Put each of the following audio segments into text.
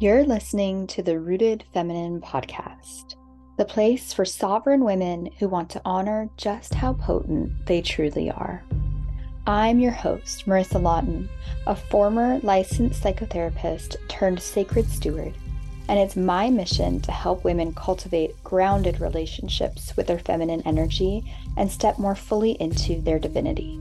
You're listening to the Rooted Feminine podcast, the place for sovereign women who want to honor just how potent they truly are. I'm your host, Marissa Lawton, a former licensed psychotherapist turned sacred steward, and it's my mission to help women cultivate grounded relationships with their feminine energy and step more fully into their divinity.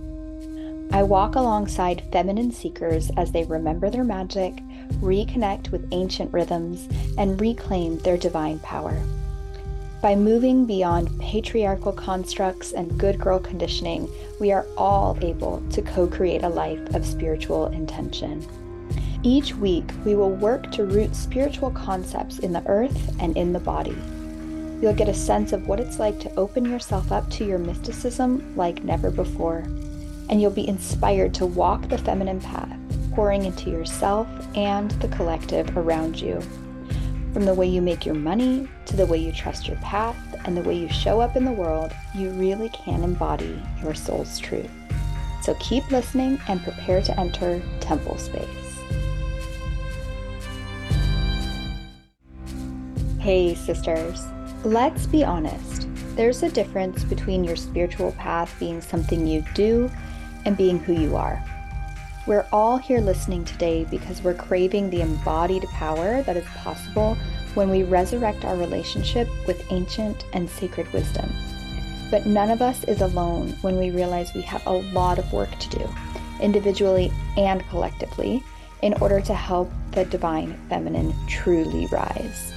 I walk alongside feminine seekers as they remember their magic, reconnect with ancient rhythms, and reclaim their divine power. By moving beyond patriarchal constructs and good girl conditioning, we are all able to co create a life of spiritual intention. Each week, we will work to root spiritual concepts in the earth and in the body. You'll get a sense of what it's like to open yourself up to your mysticism like never before and you'll be inspired to walk the feminine path, pouring into yourself and the collective around you. From the way you make your money to the way you trust your path and the way you show up in the world, you really can embody your soul's truth. So keep listening and prepare to enter temple space. Hey, sisters, let's be honest. There's a difference between your spiritual path being something you do and being who you are. We're all here listening today because we're craving the embodied power that is possible when we resurrect our relationship with ancient and sacred wisdom. But none of us is alone when we realize we have a lot of work to do, individually and collectively, in order to help the divine feminine truly rise.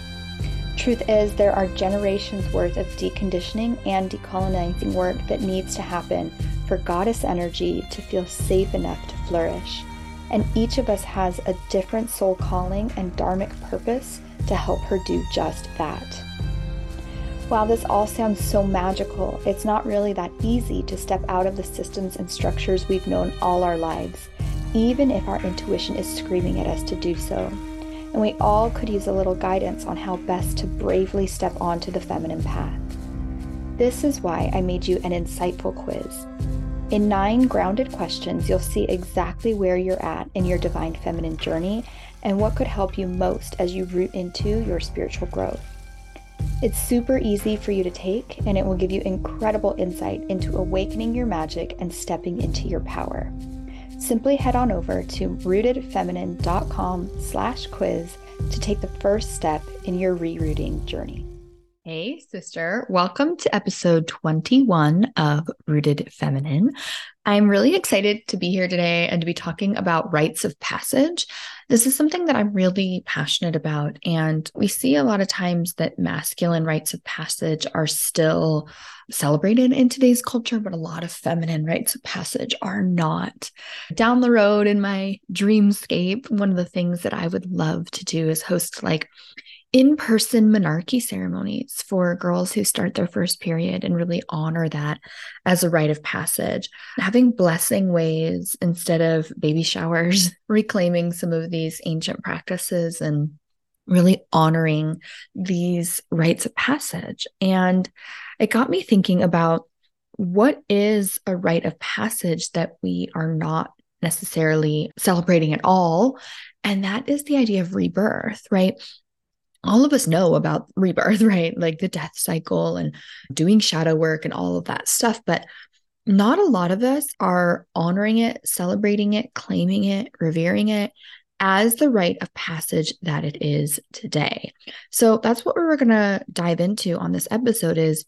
Truth is, there are generations worth of deconditioning and decolonizing work that needs to happen for goddess energy to feel safe enough to flourish. And each of us has a different soul calling and dharmic purpose to help her do just that. While this all sounds so magical, it's not really that easy to step out of the systems and structures we've known all our lives, even if our intuition is screaming at us to do so. And we all could use a little guidance on how best to bravely step onto the feminine path. This is why I made you an insightful quiz. In nine grounded questions, you'll see exactly where you're at in your divine feminine journey and what could help you most as you root into your spiritual growth. It's super easy for you to take, and it will give you incredible insight into awakening your magic and stepping into your power. Simply head on over to rootedfeminine.com slash quiz to take the first step in your rerouting journey. Hey, sister. Welcome to episode 21 of Rooted Feminine. I'm really excited to be here today and to be talking about rites of passage. This is something that I'm really passionate about. And we see a lot of times that masculine rites of passage are still celebrated in today's culture, but a lot of feminine rites of passage are not. Down the road in my dreamscape, one of the things that I would love to do is host like in person menarche ceremonies for girls who start their first period and really honor that as a rite of passage. Having blessing ways instead of baby showers, reclaiming some of these ancient practices and really honoring these rites of passage. And it got me thinking about what is a rite of passage that we are not necessarily celebrating at all. And that is the idea of rebirth, right? All of us know about rebirth, right? Like the death cycle and doing shadow work and all of that stuff. But not a lot of us are honoring it, celebrating it, claiming it, revering it as the rite of passage that it is today. So that's what we're going to dive into on this episode is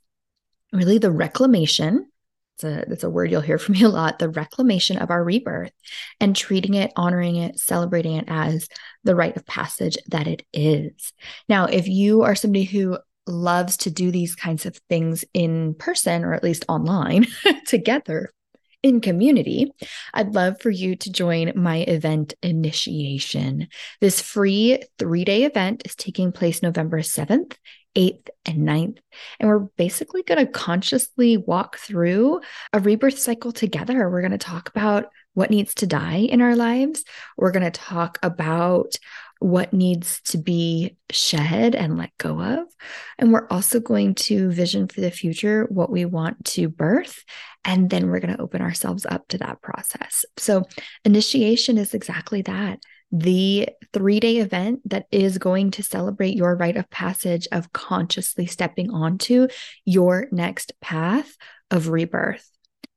really the reclamation it's a that's a word you'll hear from me a lot the reclamation of our rebirth and treating it honoring it celebrating it as the rite of passage that it is now if you are somebody who loves to do these kinds of things in person or at least online together in community, I'd love for you to join my event initiation. This free three day event is taking place November 7th 8th, and 9th. And we're basically going to consciously walk through a rebirth cycle together. We're going to talk about what needs to die in our lives. We're going to talk about what needs to be shed and let go of. And we're also going to vision for the future what we want to birth. And then we're going to open ourselves up to that process. So, initiation is exactly that the three day event that is going to celebrate your rite of passage of consciously stepping onto your next path of rebirth.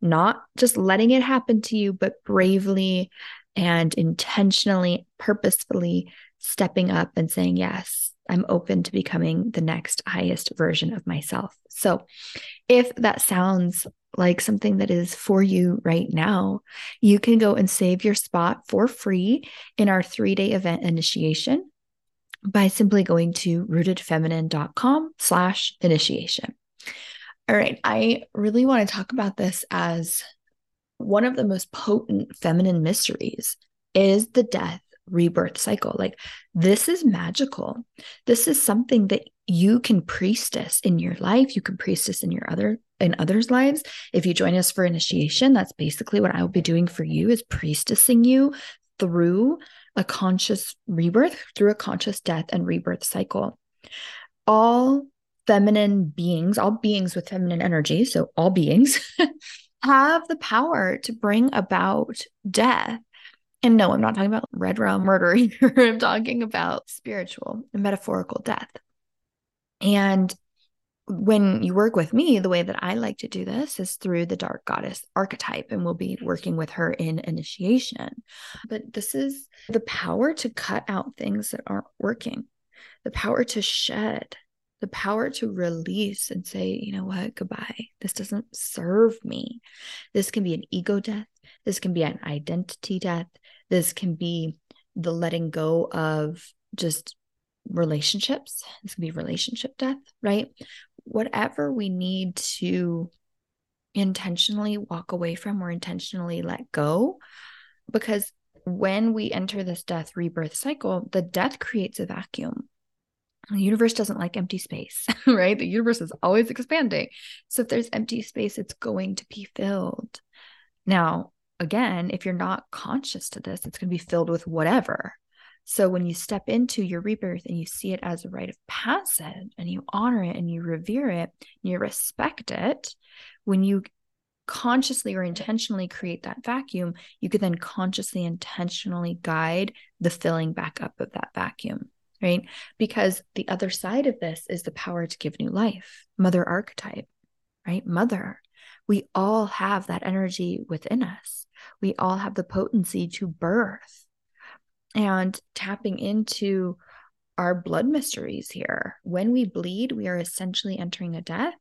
Not just letting it happen to you, but bravely and intentionally, purposefully stepping up and saying, Yes, I'm open to becoming the next highest version of myself. So, if that sounds like something that is for you right now, you can go and save your spot for free in our three day event initiation by simply going to rootedfeminine.com slash initiation. All right. I really want to talk about this as one of the most potent feminine mysteries is the death rebirth cycle. Like this is magical. This is something that you can priestess in your life. You can priestess in your other in others' lives. If you join us for initiation, that's basically what I will be doing for you is priestessing you through a conscious rebirth, through a conscious death and rebirth cycle. All feminine beings, all beings with feminine energy, so all beings have the power to bring about death. And no, I'm not talking about red realm murder. I'm talking about spiritual and metaphorical death. And when you work with me, the way that I like to do this is through the dark goddess archetype, and we'll be working with her in initiation. But this is the power to cut out things that aren't working, the power to shed, the power to release and say, you know what, goodbye. This doesn't serve me. This can be an ego death. This can be an identity death. This can be the letting go of just relationships. This can be relationship death, right? Whatever we need to intentionally walk away from or intentionally let go. Because when we enter this death rebirth cycle, the death creates a vacuum. The universe doesn't like empty space, right? The universe is always expanding. So if there's empty space, it's going to be filled. Now, again, if you're not conscious to this, it's going to be filled with whatever, so when you step into your rebirth and you see it as a rite of passage and you honor it and you revere it, and you respect it, when you consciously or intentionally create that vacuum, you can then consciously, intentionally guide the filling back up of that vacuum, right? Because the other side of this is the power to give new life, mother archetype, right? Mother. We all have that energy within us. We all have the potency to birth and tapping into our blood mysteries here. When we bleed, we are essentially entering a death.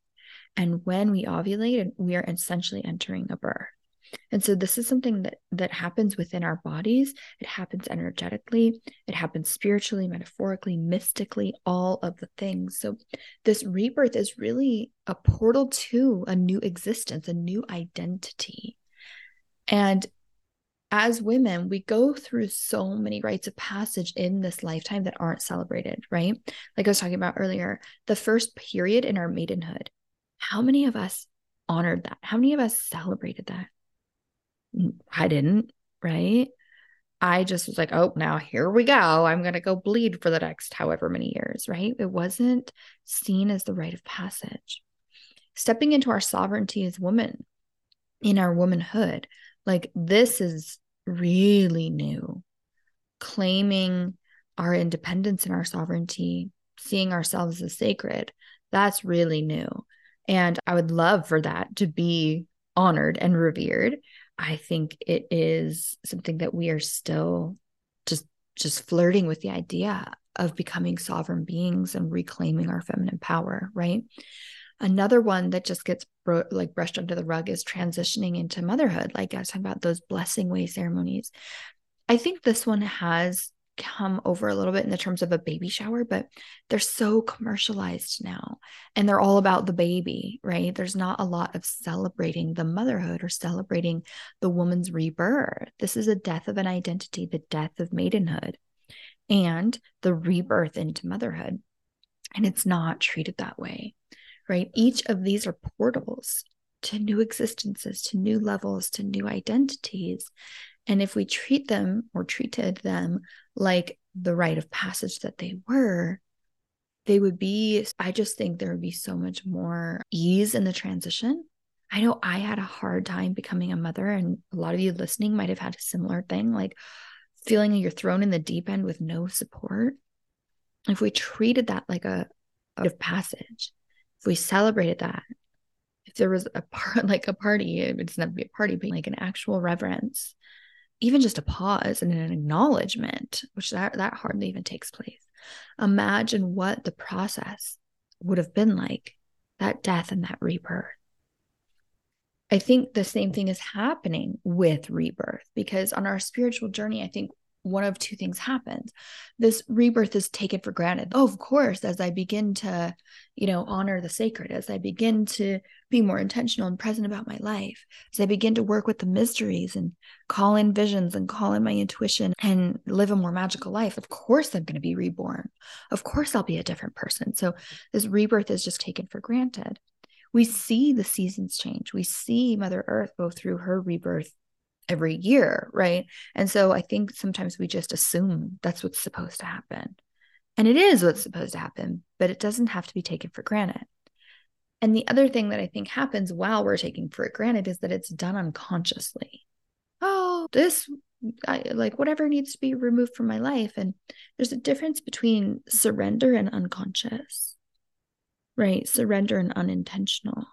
And when we ovulate, we are essentially entering a birth. And so this is something that that happens within our bodies. It happens energetically, it happens spiritually, metaphorically, mystically, all of the things. So this rebirth is really a portal to a new existence, a new identity. And as women, we go through so many rites of passage in this lifetime that aren't celebrated, right? Like I was talking about earlier, the first period in our maidenhood. How many of us honored that? How many of us celebrated that? Mm, I didn't, right? I just was like, oh, now here we go. I'm going to go bleed for the next however many years, right? It wasn't seen as the rite of passage. Stepping into our sovereignty as women in our womanhood, like this is really new, claiming our independence and our sovereignty, seeing ourselves as sacred, that's really new. And I would love for that to be honored and revered. I think it is something that we are still just just flirting with the idea of becoming sovereign beings and reclaiming our feminine power, right? Another one that just gets bro- like brushed under the rug is transitioning into motherhood. Like I was talking about those blessing way ceremonies. I think this one has come over a little bit in the terms of a baby shower, but they're so commercialized now and they're all about the baby, right? There's not a lot of celebrating the motherhood or celebrating the woman's rebirth. This is a death of an identity, the death of maidenhood and the rebirth into motherhood. And it's not treated that way right? Each of these are portals to new existences, to new levels, to new identities. And if we treat them or treated them like the rite of passage that they were, they would be, I just think there would be so much more ease in the transition. I know I had a hard time becoming a mother, and a lot of you listening might have had a similar thing. Like, feeling you're thrown in the deep end with no support, if we treated that like a, a passage, if we celebrated that, if there was a part like a party, it doesn't have to be a party, but like an actual reverence, even just a pause and an acknowledgement, which that, that hardly even takes place. Imagine what the process would have been like, that death and that rebirth. I think the same thing is happening with rebirth because on our spiritual journey, I think one of two things happens. This rebirth is taken for granted. Oh, of course, as I begin to, you know, honor the sacred, as I begin to be more intentional and present about my life, as I begin to work with the mysteries and call in visions and call in my intuition and live a more magical life, of course I'm going to be reborn. Of course I'll be a different person. So this rebirth is just taken for granted. We see the seasons change. We see Mother Earth go through her rebirth every year, right? And so I think sometimes we just assume that's what's supposed to happen. And it is what's supposed to happen, but it doesn't have to be taken for granted. And the other thing that I think happens while we're taking for granted is that it's done unconsciously. Oh, this, I, like whatever needs to be removed from my life. And there's a difference between surrender and unconscious, right? Surrender and unintentional.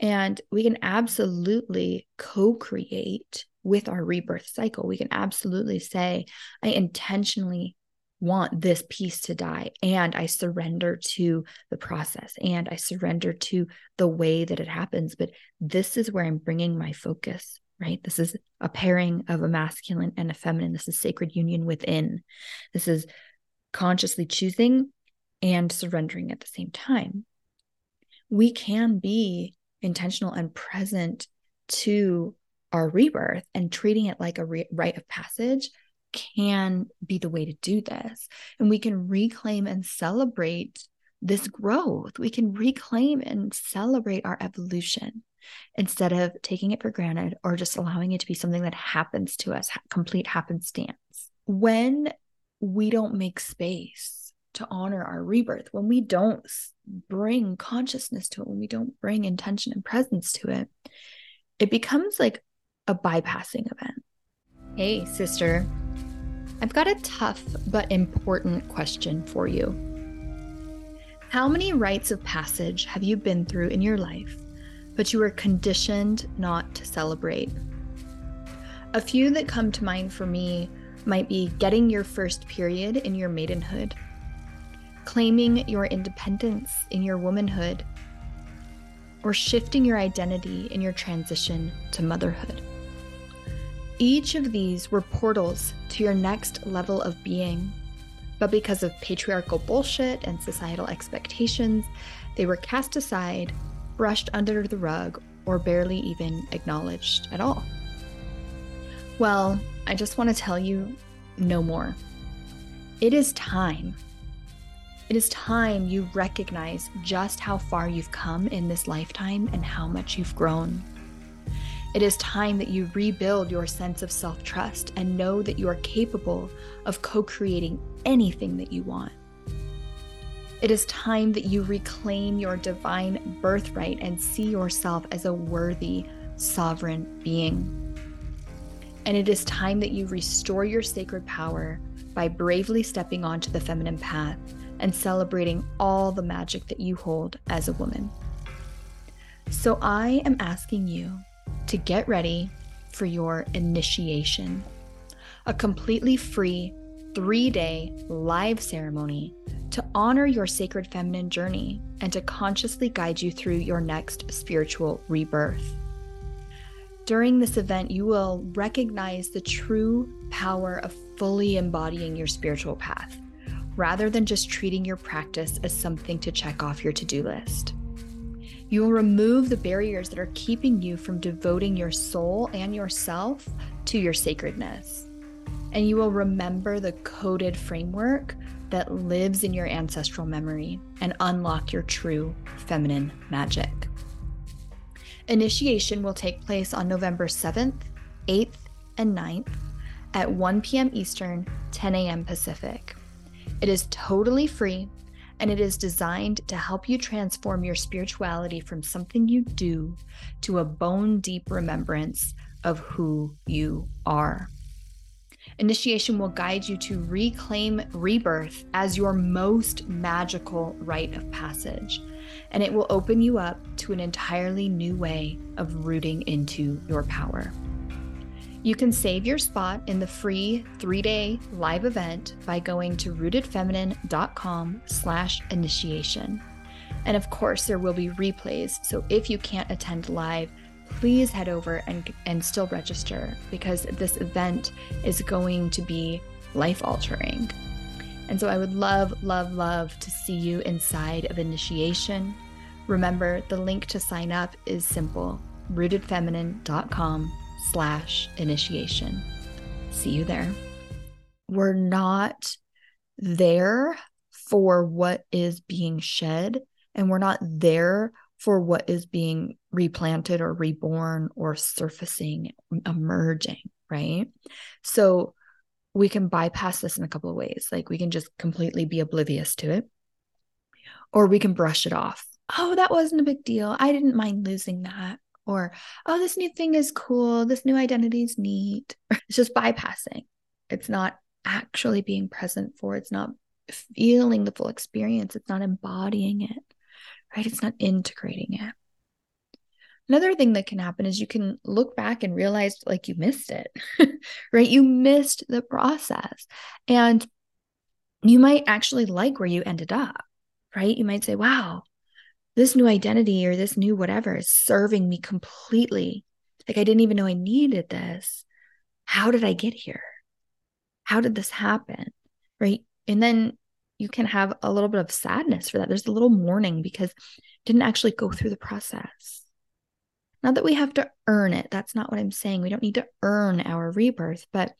And we can absolutely co create with our rebirth cycle. We can absolutely say, I intentionally want this piece to die and I surrender to the process and I surrender to the way that it happens. But this is where I'm bringing my focus, right? This is a pairing of a masculine and a feminine. This is sacred union within. This is consciously choosing and surrendering at the same time. We can be intentional and present to our rebirth and treating it like a re- rite of passage can be the way to do this. And we can reclaim and celebrate this growth. We can reclaim and celebrate our evolution instead of taking it for granted or just allowing it to be something that happens to us, complete happenstance. When we don't make space to honor our rebirth, when we don't bring consciousness to it, when we don't bring intention and presence to it, it becomes like a bypassing event. Hey, sister, I've got a tough but important question for you. How many rites of passage have you been through in your life, but you were conditioned not to celebrate? A few that come to mind for me might be getting your first period in your maidenhood claiming your independence in your womanhood, or shifting your identity in your transition to motherhood. Each of these were portals to your next level of being, but because of patriarchal bullshit and societal expectations, they were cast aside, brushed under the rug, or barely even acknowledged at all. Well, I just want to tell you no more. It is time it is time you recognize just how far you've come in this lifetime and how much you've grown. It is time that you rebuild your sense of self trust and know that you are capable of co creating anything that you want. It is time that you reclaim your divine birthright and see yourself as a worthy, sovereign being. And it is time that you restore your sacred power by bravely stepping onto the feminine path and celebrating all the magic that you hold as a woman. So I am asking you to get ready for your initiation, a completely free three day live ceremony to honor your sacred feminine journey and to consciously guide you through your next spiritual rebirth. During this event, you will recognize the true power of fully embodying your spiritual path rather than just treating your practice as something to check off your to do list. You will remove the barriers that are keeping you from devoting your soul and yourself to your sacredness. And you will remember the coded framework that lives in your ancestral memory and unlock your true feminine magic. Initiation will take place on November 7th, 8th, and 9th at 1 p.m. Eastern, 10 a.m. Pacific. It is totally free and it is designed to help you transform your spirituality from something you do to a bone deep remembrance of who you are. Initiation will guide you to reclaim rebirth as your most magical rite of passage, and it will open you up to an entirely new way of rooting into your power. You can save your spot in the free three-day live event by going to rootedfeminine.com slash initiation. And of course, there will be replays. So if you can't attend live, please head over and, and still register because this event is going to be life altering. And so I would love, love, love to see you inside of initiation. Remember, the link to sign up is simple rootedfeminine.com slash initiation. See you there. We're not there for what is being shed, and we're not there for what is being replanted or reborn or surfacing, emerging, right? So we can bypass this in a couple of ways. Like we can just completely be oblivious to it, or we can brush it off. Oh, that wasn't a big deal. I didn't mind losing that. Or, oh, this new thing is cool. This new identity is neat. It's just bypassing. It's not actually being present for, it's not feeling the full experience, it's not embodying it right? It's not integrating it. Another thing that can happen is you can look back and realize like you missed it, right? You missed the process. And you might actually like where you ended up, right? You might say, wow, this new identity or this new whatever is serving me completely. Like I didn't even know I needed this. How did I get here? How did this happen? Right. And then you can have a little bit of sadness for that. There's a little mourning because didn't actually go through the process. Not that we have to earn it. That's not what I'm saying. We don't need to earn our rebirth, but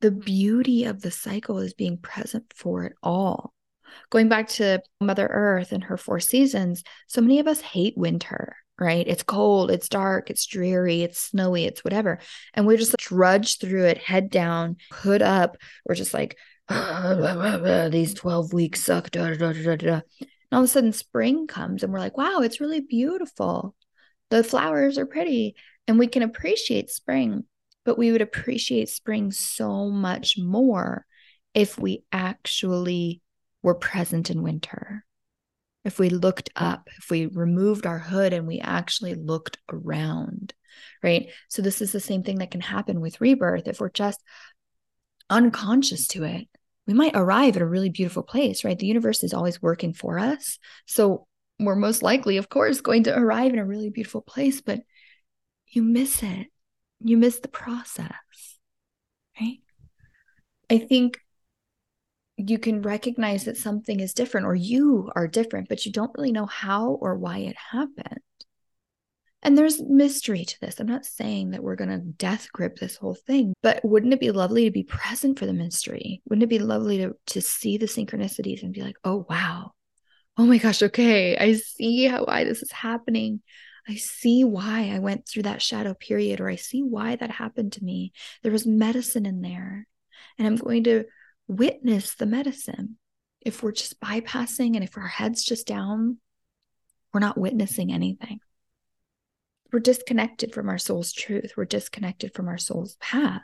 the beauty of the cycle is being present for it all. Going back to Mother Earth and her four seasons, so many of us hate winter, right? It's cold, it's dark, it's dreary, it's snowy, it's whatever. And we just drudge through it, head down, hood up. We're just like, these 12 weeks suck. Da, da, da. And all of a sudden, spring comes and we're like, wow, it's really beautiful. The flowers are pretty and we can appreciate spring, but we would appreciate spring so much more if we actually were present in winter. If we looked up, if we removed our hood and we actually looked around, right? So, this is the same thing that can happen with rebirth. If we're just unconscious to it, we might arrive at a really beautiful place, right? The universe is always working for us. So we're most likely, of course, going to arrive in a really beautiful place, but you miss it. You miss the process, right? I think you can recognize that something is different or you are different, but you don't really know how or why it happened. And there's mystery to this. I'm not saying that we're going to death grip this whole thing, but wouldn't it be lovely to be present for the mystery? Wouldn't it be lovely to, to see the synchronicities and be like, oh, wow. Oh my gosh, okay. I see how why this is happening. I see why I went through that shadow period, or I see why that happened to me. There was medicine in there, and I'm going to witness the medicine. If we're just bypassing and if our head's just down, we're not witnessing anything we're disconnected from our soul's truth. We're disconnected from our soul's path.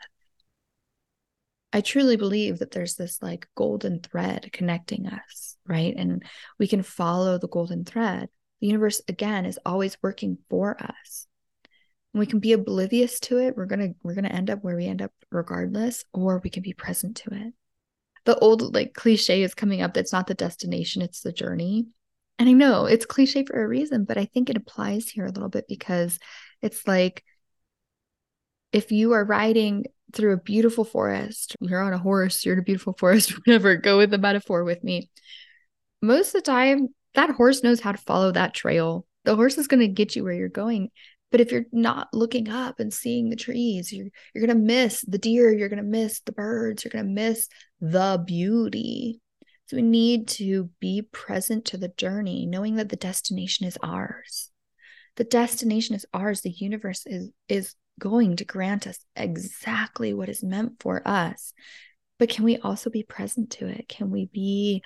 I truly believe that there's this like golden thread connecting us, right? And we can follow the golden thread. The universe, again, is always working for us. We can be oblivious to it. We're gonna we're gonna end up where we end up regardless, or we can be present to it. The old like cliche is coming up that's not the destination, it's the journey. And I know it's cliche for a reason, but I think it applies here a little bit because it's like if you are riding through a beautiful forest, you're on a horse, you're in a beautiful forest, whatever, go with the metaphor with me. Most of the time, that horse knows how to follow that trail. The horse is going to get you where you're going. But if you're not looking up and seeing the trees, you're you're to miss the deer, you're to miss the birds, you're to miss the beauty. So we need to be present to the journey, knowing that the destination is ours. The destination is ours. The universe is is going to grant us exactly what is meant for us. But can we also be present to it? Can we be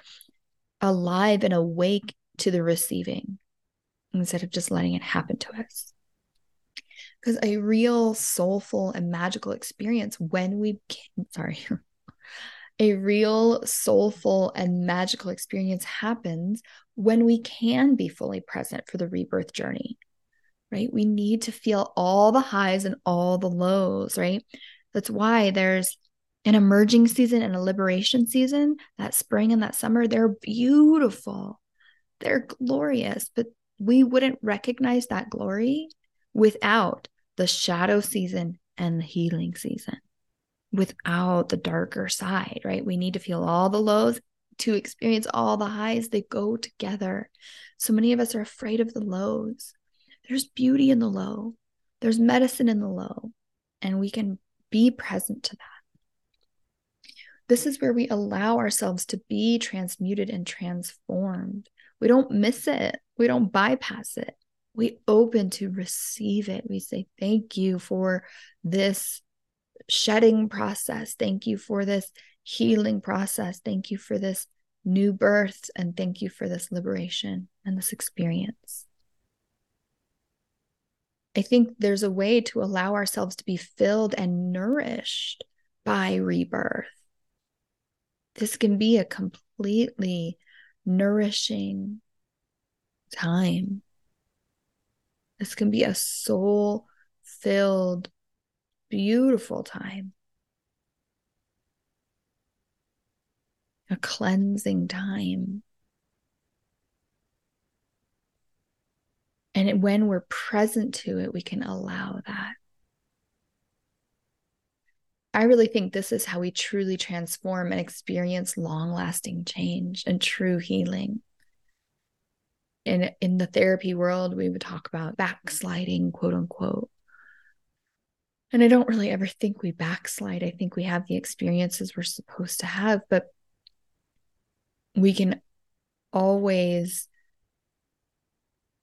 alive and awake to the receiving instead of just letting it happen to us? Because a real soulful and magical experience when we can, sorry, a real soulful and magical experience happens when we can be fully present for the rebirth journey, right? We need to feel all the highs and all the lows, right? That's why there's an emerging season and a liberation season, that spring and that summer, they're beautiful. They're glorious, but we wouldn't recognize that glory without the shadow season and the healing season, without the darker side, right? We need to feel all the lows to experience all the highs. They go together. So many of us are afraid of the lows. There's beauty in the low, there's medicine in the low, and we can be present to that. This is where we allow ourselves to be transmuted and transformed. We don't miss it, we don't bypass it. We open to receive it. We say, Thank you for this shedding process. Thank you for this healing process. Thank you for this new birth. And thank you for this liberation and this experience. I think there's a way to allow ourselves to be filled and nourished by rebirth. This can be a completely nourishing time. This can be a soul filled, beautiful time. A cleansing time. And when we're present to it, we can allow that. I really think this is how we truly transform and experience long lasting change and true healing. In, in the therapy world, we would talk about backsliding, quote unquote. And I don't really ever think we backslide. I think we have the experiences we're supposed to have, but we can always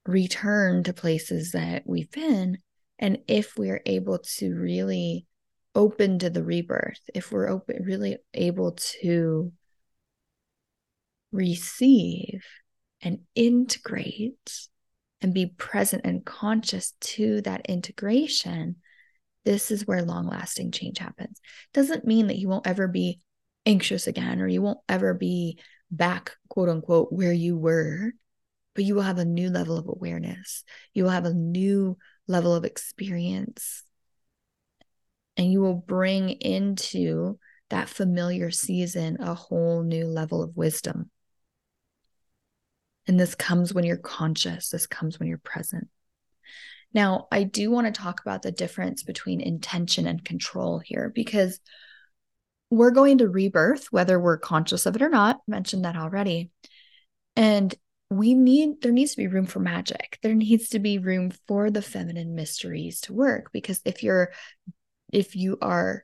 return to places that we've been. And if we're able to really open to the rebirth, if we're open, really able to receive and integrate and be present and conscious to that integration, this is where long lasting change happens. Doesn't mean that you won't ever be anxious again or you won't ever be back, quote unquote, where you were, but you will have a new level of awareness. You will have a new level of experience and you will bring into that familiar season a whole new level of wisdom. And this comes when you're conscious, this comes when you're present. Now, I do want to talk about the difference between intention and control here because we're going to rebirth, whether we're conscious of it or not. I mentioned that already. And we need, there needs to be room for magic. There needs to be room for the feminine mysteries to work because if you're if you are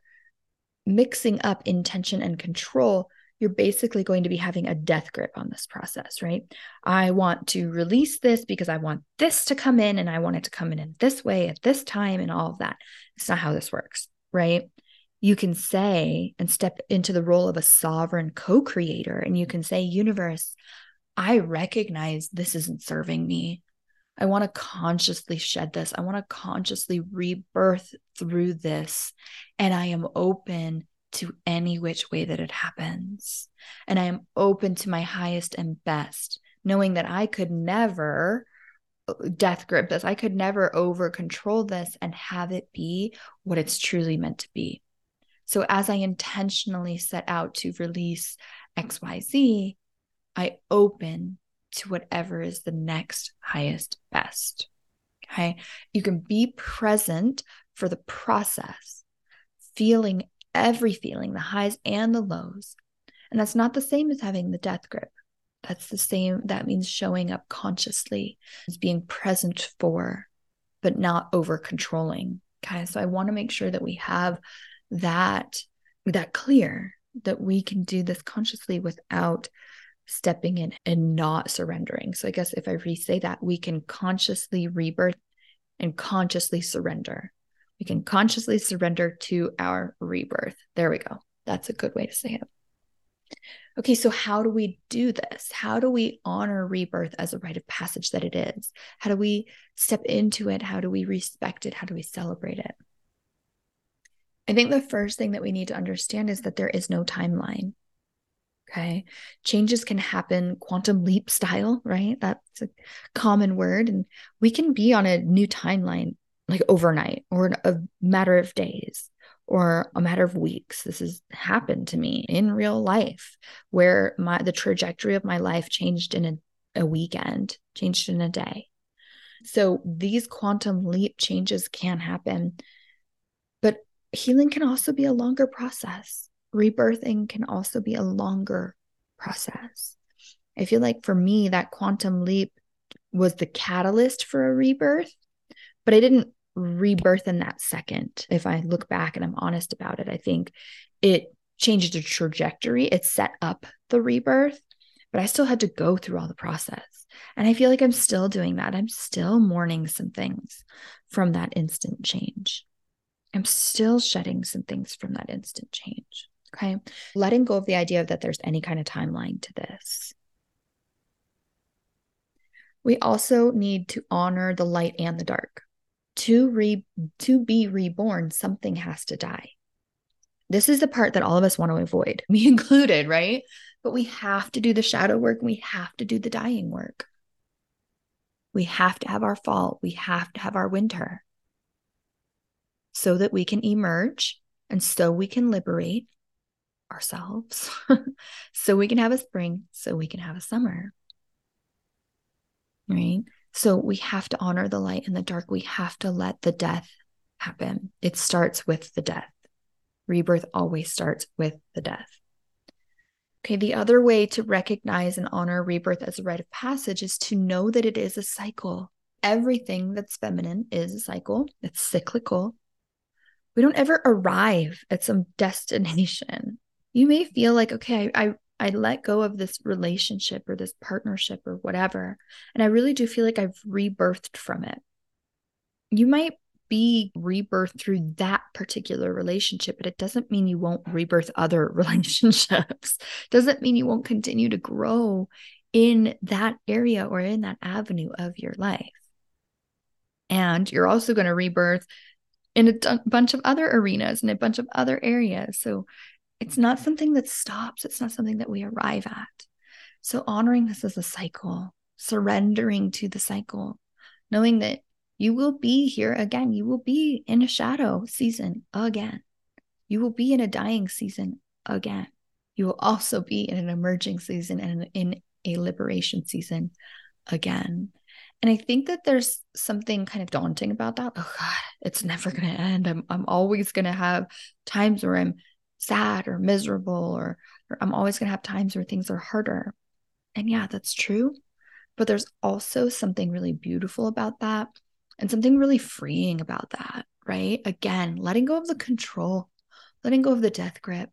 mixing up intention and control, you're basically going to be having a death grip on this process, right? I want to release this because I want this to come in and I want it to come in in this way at this time and all of that. It's not how this works, right? You can say and step into the role of a sovereign co creator and you can say, Universe, I recognize this isn't serving me. I want to consciously shed this. I want to consciously rebirth through this. And I am open to any which way that it happens. And I am open to my highest and best, knowing that I could never uh, death grip this. I could never over control this and have it be what it's truly meant to be. So, as I intentionally set out to release XYZ, I open to whatever is the next highest best. Okay. You can be present for the process, feeling every feeling, the highs and the lows. And that's not the same as having the death grip. That's the same. That means showing up consciously as being present for, but not over controlling. Okay. So I want to make sure that we have that, that clear that we can do this consciously without stepping in and not surrendering. So I guess if I re say that, we can consciously rebirth and consciously surrender. We can consciously surrender to our rebirth. There we go. That's a good way to say it. Okay, so how do we do this? How do we honor rebirth as a rite of passage that it is? How do we step into it? How do we respect it? How do we celebrate it? I think the first thing that we need to understand is that there is no timeline. Okay. Changes can happen quantum leap style, right? That's a common word. And we can be on a new timeline like overnight or a matter of days or a matter of weeks. This has happened to me in real life where my the trajectory of my life changed in a, a weekend, changed in a day. So these quantum leap changes can happen. But healing can also be a longer process. Rebirthing can also be a longer process. I feel like for me, that quantum leap was the catalyst for a rebirth, but I didn't rebirth in that second. If I look back and I'm honest about it, I think it changed the trajectory. It set up the rebirth, but I still had to go through all the process. And I feel like I'm still doing that. I'm still mourning some things from that instant change. I'm still shedding some things from that instant change. Okay. Letting go of the idea that there's any kind of timeline to this. We also need to honor the light and the dark to re to be reborn something has to die. This is the part that all of us want to avoid me included right? But we have to do the shadow work we have to do the dying work. We have to have our fall we have to have our winter so that we can emerge and so we can liberate ourselves so we can have a spring so we can have a summer right so we have to honor the light and the dark. We have to let the death happen. It starts with the death. Rebirth always starts with the death. Okay, the other way to recognize and honor rebirth as a rite of passage is to know that it is a cycle. Everything that's feminine is a cycle, it's cyclical. We don't ever arrive at some destination. You may feel like, okay, I, I let go of this relationship or this partnership or whatever. And I really do feel like I've rebirthed from it. You might be rebirthed through that particular relationship, but it doesn't mean you won't rebirth other relationships. doesn't mean you won't continue to grow in that area or in that avenue of your life. And you're also going to rebirth in a bunch of other arenas and a bunch of other areas. So it's not something that stops, it's not something that we arrive at. So, honoring this as a cycle, surrendering to the cycle, knowing that you will be here again, you will be in a shadow season again, you will be in a dying season again. You will also be in an emerging season and in a liberation season again. And I think that there's something kind of daunting about that. Oh God, it's never going to end. I'm I'm always going to have times where I'm sad or miserable or, or I'm always going to have times where things are harder. And yeah, that's true. But there's also something really beautiful about that and something really freeing about that, right? Again, letting go of the control, letting go of the death grip.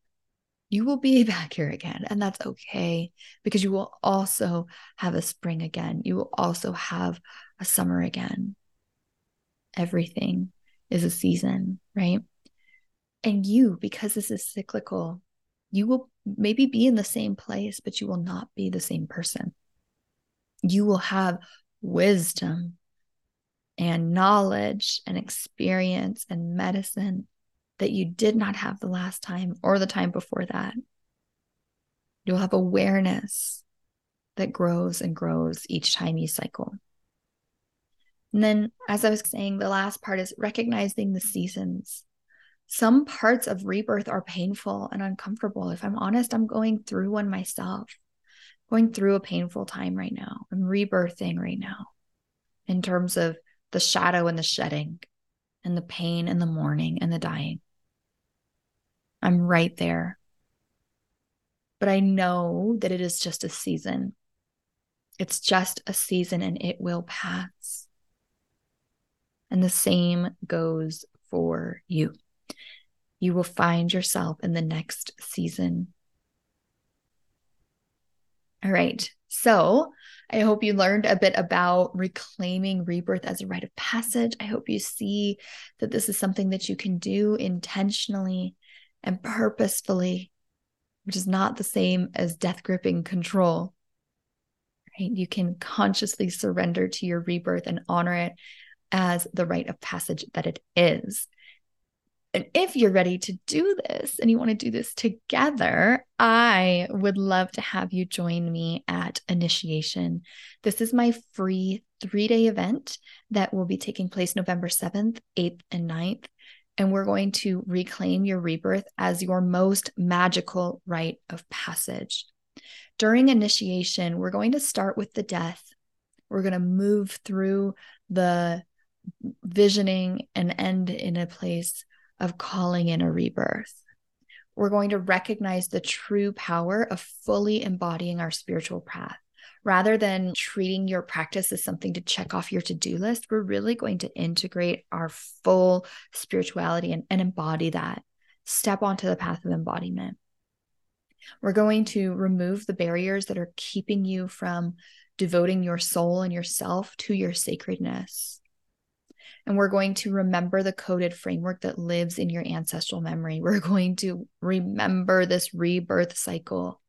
You will be back here again, and that's okay because you will also have a spring again. You will also have a summer again. Everything is a season, right? And you, because this is cyclical, you will maybe be in the same place, but you will not be the same person. You will have wisdom and knowledge and experience and medicine that you did not have the last time or the time before that. You'll have awareness that grows and grows each time you cycle. And then, as I was saying, the last part is recognizing the seasons some parts of rebirth are painful and uncomfortable. If I'm honest, I'm going through one myself, going through a painful time right now. I'm rebirthing right now in terms of the shadow and the shedding and the pain and the mourning and the dying. I'm right there. But I know that it is just a season. It's just a season and it will pass. And the same goes for you you will find yourself in the next season. All right. So I hope you learned a bit about reclaiming rebirth as a rite of passage. I hope you see that this is something that you can do intentionally and purposefully which is not the same as death gripping control. Right? You can consciously surrender to your rebirth and honor it as the rite of passage that it is. And if you're ready to do this and you want to do this together, I would love to have you join me at Initiation. This is my free three day event that will be taking place November 7th, 8th, and 9th. And we're going to reclaim your rebirth as your most magical rite of passage. During initiation, we're going to start with the death. We're going to move through the visioning and end in a place of calling in a rebirth. We're going to recognize the true power of fully embodying our spiritual path. Rather than treating your practice as something to check off your to do list, we're really going to integrate our full spirituality and, and embody that. Step onto the path of embodiment. We're going to remove the barriers that are keeping you from devoting your soul and yourself to your sacredness. And we're going to remember the coded framework that lives in your ancestral memory. We're going to remember this rebirth cycle.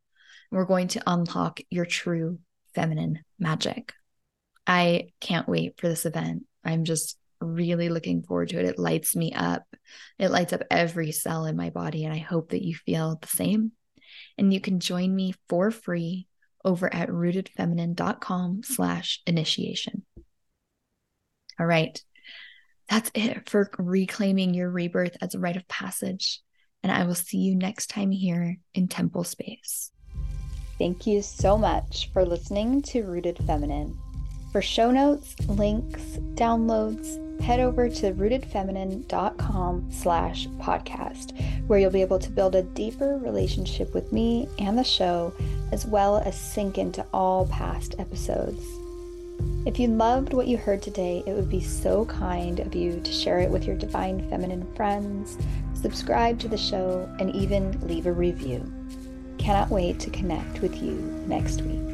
We're going to unlock your true feminine magic. I can't wait for this event. I'm just really looking forward to it. It lights me up. It lights up every cell in my body. And I hope that you feel the same. And you can join me for free over at rootedfeminine.com slash initiation. All right that's it for reclaiming your rebirth as a rite of passage. And I will see you next time here in Temple Space. Thank you so much for listening to Rooted Feminine. For show notes, links, downloads, head over to rootedfeminine.com slash podcast, where you'll be able to build a deeper relationship with me and the show, as well as sink into all past episodes. If you loved what you heard today, it would be so kind of you to share it with your divine feminine friends, subscribe to the show, and even leave a review. Cannot wait to connect with you next week.